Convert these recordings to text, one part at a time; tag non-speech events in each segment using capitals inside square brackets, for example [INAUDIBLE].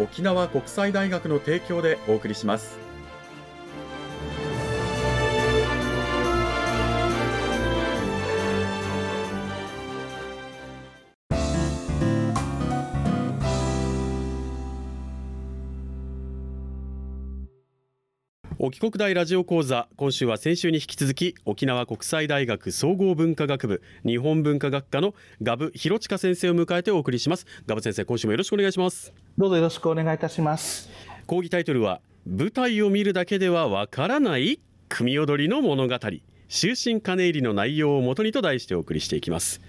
沖縄国際大学の提供でお送りします。沖国大ラジオ講座今週は先週に引き続き沖縄国際大学総合文化学部日本文化学科のガブ広近先生を迎えてお送りします。ガブ先生今週もよろしくお願いします。どうぞよろしくお願いいたします。講義タイトルは舞台を見るだけではわからない組踊りの物語。終身金入りの内容をもとにと題してお送りしていきます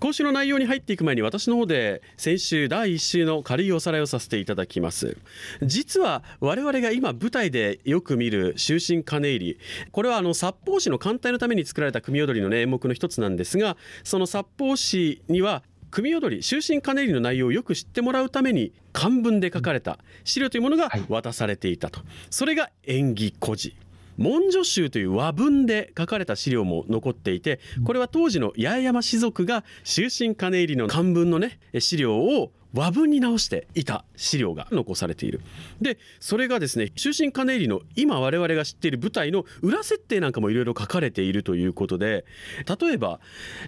今週の内容に入っていく前に私の方で先週第1週の軽いおさらいをさせていただきます。実は我々が今舞台でよく見る終身金入り。これはあの札幌市の艦隊のために作られた組踊りの、ね、演目の一つなんですがその札幌市には組踊り終身金入りの内容をよく知ってもらうために漢文で書かれた資料というものが渡されていたと、それが演技故事文書集という和文で書かれた資料も残っていてこれは当時の八重山士族が終身金入りの漢文のね資料を和文に直していた資料が残されている。でそれがですね終身金入りの今我々が知っている舞台の裏設定なんかもいろいろ書かれているということで例えば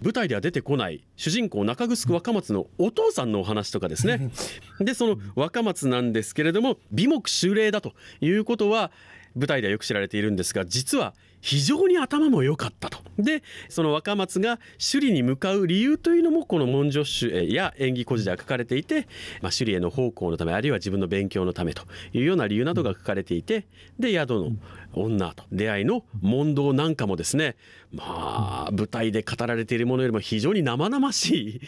舞台では出てこない主人公中城若松のお父さんのお話とかですね。[LAUGHS] でその若松なんですけれども美目秀麗だということは舞台ではよく知られているんですが実は非常に頭も良かったと。でその若松が首里に向かう理由というのもこの文書集や演技故事では書かれていて、まあ、首里への奉公のためあるいは自分の勉強のためというような理由などが書かれていてで宿の女と出会いの問答なんかもですねまあ舞台で語られているものよりも非常に生々し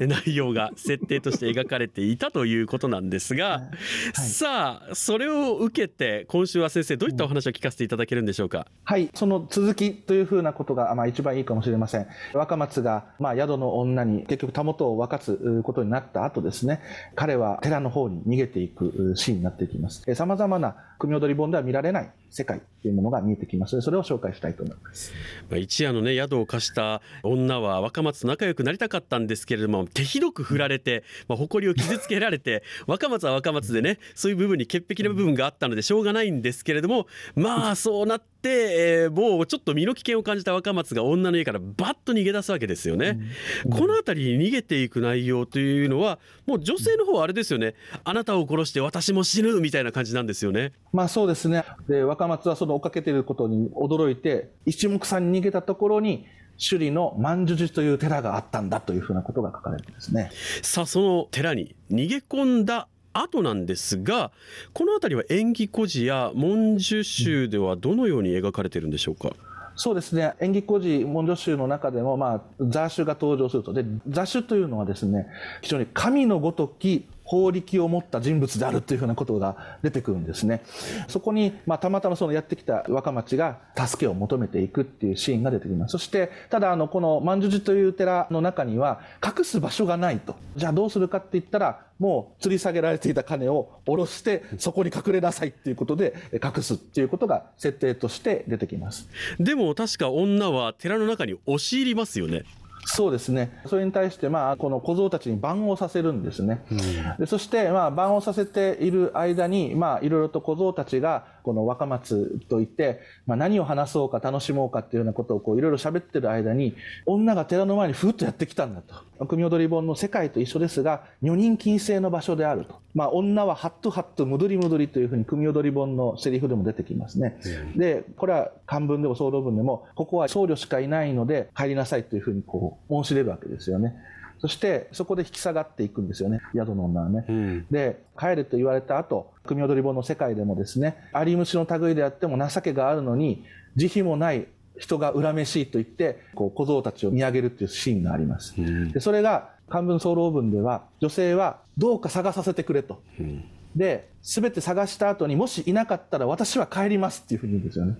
い [LAUGHS] 内容が設定として描かれていたということなんですが、はい、さあそれを受けて今週は先生どういったお話を聞かせていただけるんでしょうか？はい。その続きというふうなことが、まあ、一番いいかもしれません。若松が、まあ、宿の女に結局たもとを分かつことになった後ですね。彼は寺の方に逃げていくシーンになっていきます。さまざまな組踊り本では見られない世界というものが見えてきます。のでそれを紹介したいと思います。一夜のね宿を貸した女は若松と仲良くなりたかったんですけれども手ひどく振られて、まあ、誇りを傷つけられて [LAUGHS] 若松は若松でねそういう部分に潔癖な部分があったのでしょうがないんですけれどもまあそうなって、えー、もうちょっと身の危険を感じた若松が女の家からバッと逃げ出すわけですよね。うん、この辺りに逃げていく内容というのはもう女性の方はあれですよね。あなたを殺して私も死ぬみたいな感じなんですよね。まあそうですね。で若松はその追っかけていることに驚いて一目散に逃げたところに首里の万寿寺という寺があったんだというふうなことが書かれてですね。さあその寺に逃げ込んだ後なんですがこの辺りは縁起故事や文殊集ではどのように描かれているんでしょうか、そうですね。演技故事文書集の中でも、まあ、雑種が登場すると。で雑種というのはですね非常に神のごとき法力を持った人物であるというふうなことが出てくるんですね。そこに、まあ、たまたまそのやってきた若町が助けを求めていくっていうシーンが出てきます。そして、ただ、あの、この万寿寺という寺の中には隠す場所がないと。じゃあどうするかって言ったら、もう吊り下げられていた金を下ろして、そこに隠れなさいっていうことで隠すっていうことが設定として出てきます。でも確か女は寺の中に押し入りますよね。そうですね。それに対して、まあ、この小僧たちに番をさせるんですね。うん、でそして、まあ、番をさせている間に、まあ、いろいろと小僧たちが、この若松といって、まあ、何を話そうか楽しもうかっていうようなことをこういろいろ喋ってる間に、女が寺の前にふっとやってきたんだと。組踊り本の世界と一緒ですが、女人禁制の場所であると。まあ、女はハットハット、戻り戻りというふうに組踊り本のセリフでも出てきますね。うん、で、これは漢文でも総論文でも、ここは僧侶しかいないので帰りなさいというふうにこう申し出るわけですよね。そしてそこで引き下がっていくんですよね宿の女はね、うん、で帰れと言われた後組踊り本の世界でもですねあり虫の類であっても情けがあるのに慈悲もない人が恨めしいと言ってこう小僧たちを見上げるっていうシーンがあります、うん、でそれが漢文総論文では女性はどうか探させてくれと、うん、で全て探した後にもしいなかったら私は帰りますっていうふうに言うんですよね、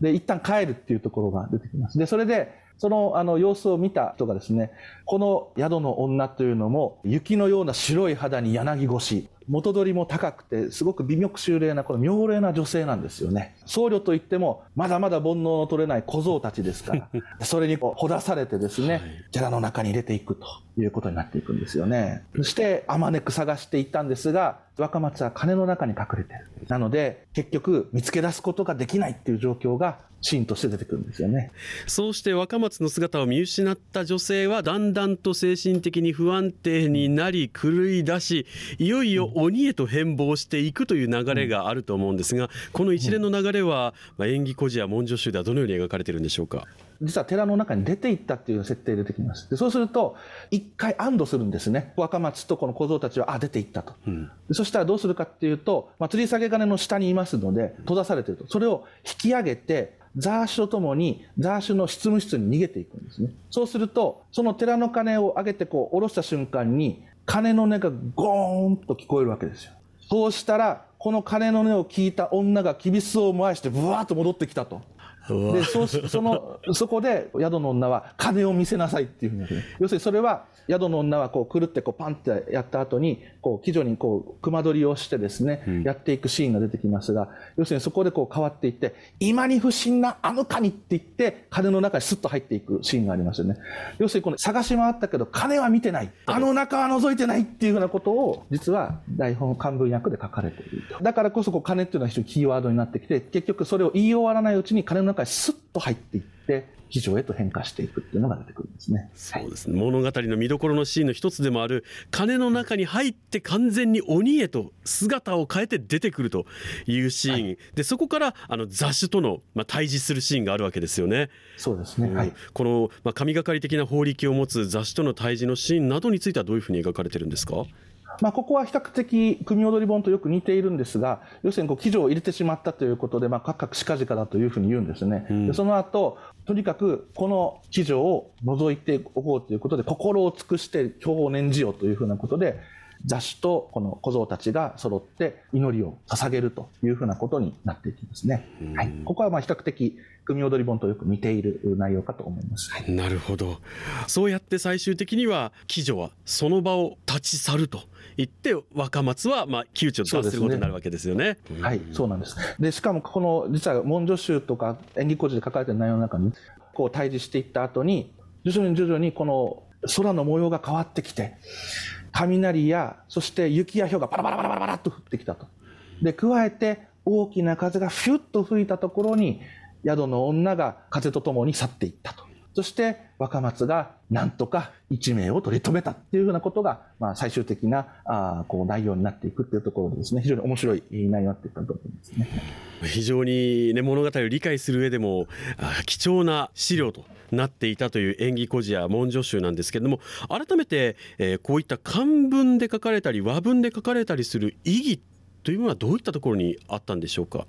で一旦帰るっていうところが出てきます。でそれでそのあの様子を見た人がですね、この宿の女というのも、雪のような白い肌に柳越元取りも高くて、すごく美玉秀麗な、この妙齢な女性なんですよね。僧侶といっても、まだまだ煩悩の取れない小僧たちですから、[LAUGHS] それにこうほだされてですね、寺の中に入れていくということになっていくんですよね。そして、あまねく探していったんですが、若松は金の中に隠れてる。なので、結局、見つけ出すことができないっていう状況がシーンとして出てくるんですよね。そうして若松の姿を見失った女性はだんだんと精神的に不安定になり狂い出しいよいよ鬼へと変貌していくという流れがあると思うんですがこの一連の流れは、まあ、演技孤児や文書集ではどのように描かれているんでしょうか？実は寺の中に出ていったっていう設定で出てきます。でそうすると、一回安堵するんですね。若松とこの小僧たちは、あ、出ていったと。うん、そしたらどうするかっていうと、まあ、吊り下げ金の下にいますので、閉ざされてると。それを引き上げて、ザーシュとともにザーシュの執務室に逃げていくんですね。そうすると、その寺の鐘を上げてこう下ろした瞬間に、鐘の音がゴーンと聞こえるわけですよ。そうしたら、この鐘の音を聞いた女がきびすを燃やしてブワーッと戻ってきたと。でそ [LAUGHS] そのそこで宿の女は金を見せなさいっていうふうに要するにそれは宿の女はこうくるってこうパンってやった後にこう鬼女にこう熊取りをしてですね、うん、やっていくシーンが出てきますが要するにそこでこう変わっていって今に不審なあの金って言って金の中にスッと入っていくシーンがありますよね。要するにこの探し回ったけど金は見てない。あの中は覗いてないっていうふうなことを実は台本漢文訳で書かれていると。だからこそこう金っていうのは非常にキーワードになってきて結局それを言い終わらないうちに金の中にスッと入っていって非常へと変化していくっていうのが出てくるんですね。そうですね。物語の見どころのシーンの一つでもある鐘の中に入って完全に鬼へと姿を変えて出てくるというシーン、はい、でそこからあの雑種とのまあ対峙するシーンがあるわけですよね。そうですね。はい。このまあ神がかり的な法力を持つ雑種との対峙のシーンなどについてはどういうふうに描かれてるんですか？まあ、ここは比較的組踊り本とよく似ているんですが要するにこう記事を入れてしまったということで、まあ、かかくしかじかだというふうに言うんですね、うん、でその後とにかくこの記事を除いておこうということで心を尽くして今日を念じようというふうなことで雑種とこの小僧たちが揃って祈りを捧げるというふうなことになっていきますね。はい、ここはまあ比較的組踊り本とよく似ている内容かと思います。はい、なるほど。そうやって最終的には鬼女はその場を立ち去ると言って若松はまあ窮地を脱することになるわけですよね。ねはい、そうなんです。でしかもこの実は文書集とか演技工事で書かれている内容の中にこう対峙していった後に徐々に徐々にこの空の模様が変わってきて雷やそして雪や氷がパラパラパラパラパラと降ってきたと。で加えて大きな風がフュッと吹いたところに宿の女が風とともに去っていったと。そして若松がなんとか一命を取り留めたっていうふうなことが、まあ、最終的なあこう内容になっていくっていうところですね非常に面白い内容になっていったと思いますね。非常に、ね、物語を理解する上でも貴重な資料となっていたという演技故事や文書集なんですけれども改めて、えー、こういった漢文で書かれたり和文で書かれたりする意義というのはどういったところにあったんでしょうか？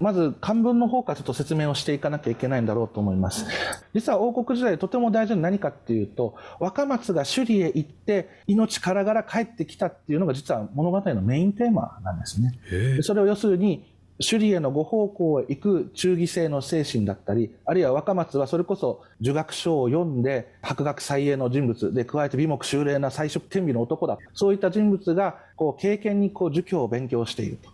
まず漢文の方からちょっと説明をしていかなきゃいけないんだろうと思います。実は王国時代とても大事な何かっていうと若松が首里へ行って命からがら帰ってきたっていうのが実は物語のメインテーマなんですね。それを要するに首里へのご奉公へ行く忠義性の精神だったり、あるいは若松はそれこそ儒学書を読んで博学才英の人物で、加えて美目秀麗な才色兼備の男だ。そういった人物がこう経験にこう儒教を勉強していると。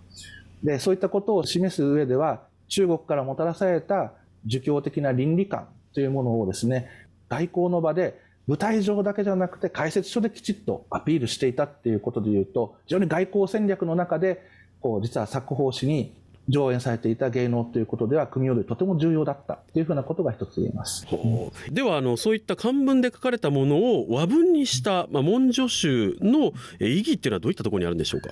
で、そういったことを示す上では、中国からもたらされた儒教的な倫理観というものをですね、外交の場で舞台上だけじゃなくて解説書できちっとアピールしていたっていうことでいうと非常に外交戦略の中でこう実は作法誌に上演されていた芸能ということでは組踊りとても重要だったというふうなことが一つ言えます。ではあのそういった漢文で書かれたものを和文にした、まあ、文書集の意義っていうのはどういったところにあるんでしょうか？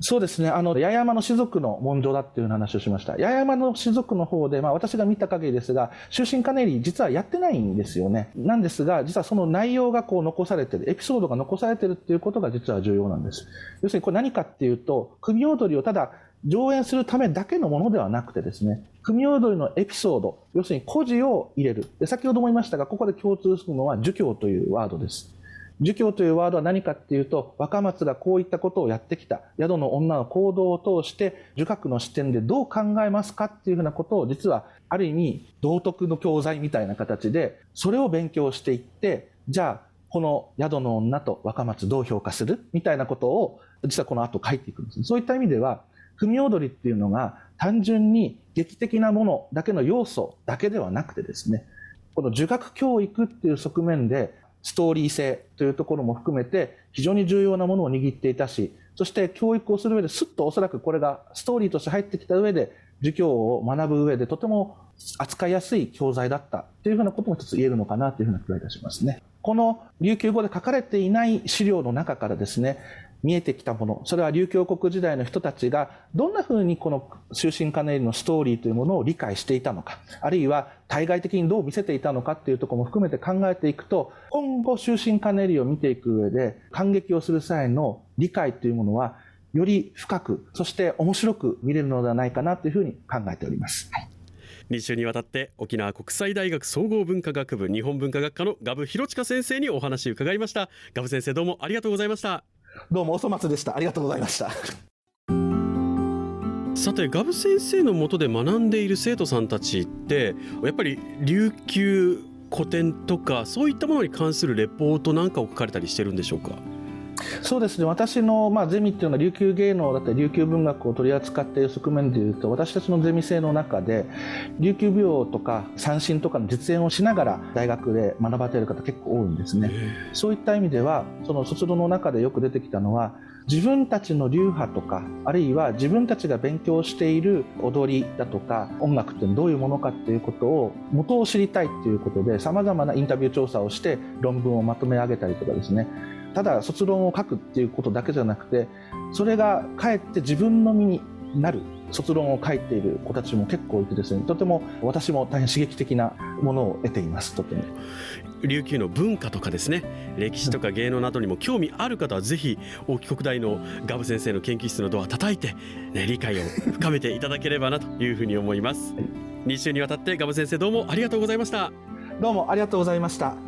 そうですね、あの八重山の士族の文書だっていう話をしました。八重山の士族の方で、まあ、私が見た限りですが、終身カネリ実はやってないんですよね。なんですが、実はその内容がこう残されてる、エピソードが残されてるっていうことが実は重要なんです。要するにこれ何かっていうと、組踊りをただ上演するためだけのものではなくてですね、組踊りのエピソード、要するに故事を入れる。で先ほども言いましたが、ここで共通するのは儒教というワードです。儒教というワードは何かっていうと、若松がこういったことをやってきた、宿の女の行動を通して、儒学の視点でどう考えますかっていうふうなことを、実はある意味、道徳の教材みたいな形で、それを勉強していって、じゃあ、この宿の女と若松どう評価するみたいなことを、実はこの後書いていくんです。そういった意味では、組踊りっていうのが単純に劇的なものだけの要素だけではなくてですね、この儒学教育っていう側面でストーリー性というところも含めて非常に重要なものを握っていたしそして教育をする上ですっとおそらくこれがストーリーとして入ってきた上で儒教を学ぶ上でとても扱いやすい教材だったというふうなことも一つ言えるのかなというふうな気がいたしますね。この琉球語で書かれていない資料の中からですね見えてきたもの。それは琉球国時代の人たちがどんなふうにこの終身カネールのストーリーというものを理解していたのか。あるいは対外的にどう見せていたのかっていうところも含めて考えていくと今後終身カネールを見ていく上で感激をする際の理解というものはより深くそして面白く見れるのではないかなというふうに考えております。はい。2週にわたって沖縄国際大学総合文化学部日本文化学科のガブ広親先生にお話伺いました。ガブ先生どうもありがとうございました。どうもおそ松でした。ありがとうございました。[LAUGHS] さてガブ先生のもとで学んでいる生徒さんたちってやっぱり琉球古典とかそういったものに関するレポートなんかを書かれたりしてるんでしょうか？そうですね。私の、まあ、ゼミっていうのは琉球芸能だったり琉球文学を取り扱っている側面でいうと私たちのゼミ生の中で琉球舞踊とか三振とかの実演をしながら大学で学ばれている方結構多いんですね。そういった意味ではその卒論の中でよく出てきたのは自分たちの流派とかあるいは自分たちが勉強している踊りだとか音楽ってどういうものかっていうことを元を知りたいっていうことでさまざまなインタビュー調査をして論文をまとめ上げたりとかですねただ卒論を書くっていうことだけじゃなくてそれがかえって自分の身になる卒論を書いている子たちも結構いてですね。とても私も大変刺激的なものを得ていますとても。琉球の文化とかですね。歴史とか芸能などにも興味ある方はぜひ大木国大のガブ先生の研究室のドア叩いて、ね、理解を深めていただければなというふうに思います、はい、2週にわたってガブ先生どうもありがとうございました。どうもありがとうございました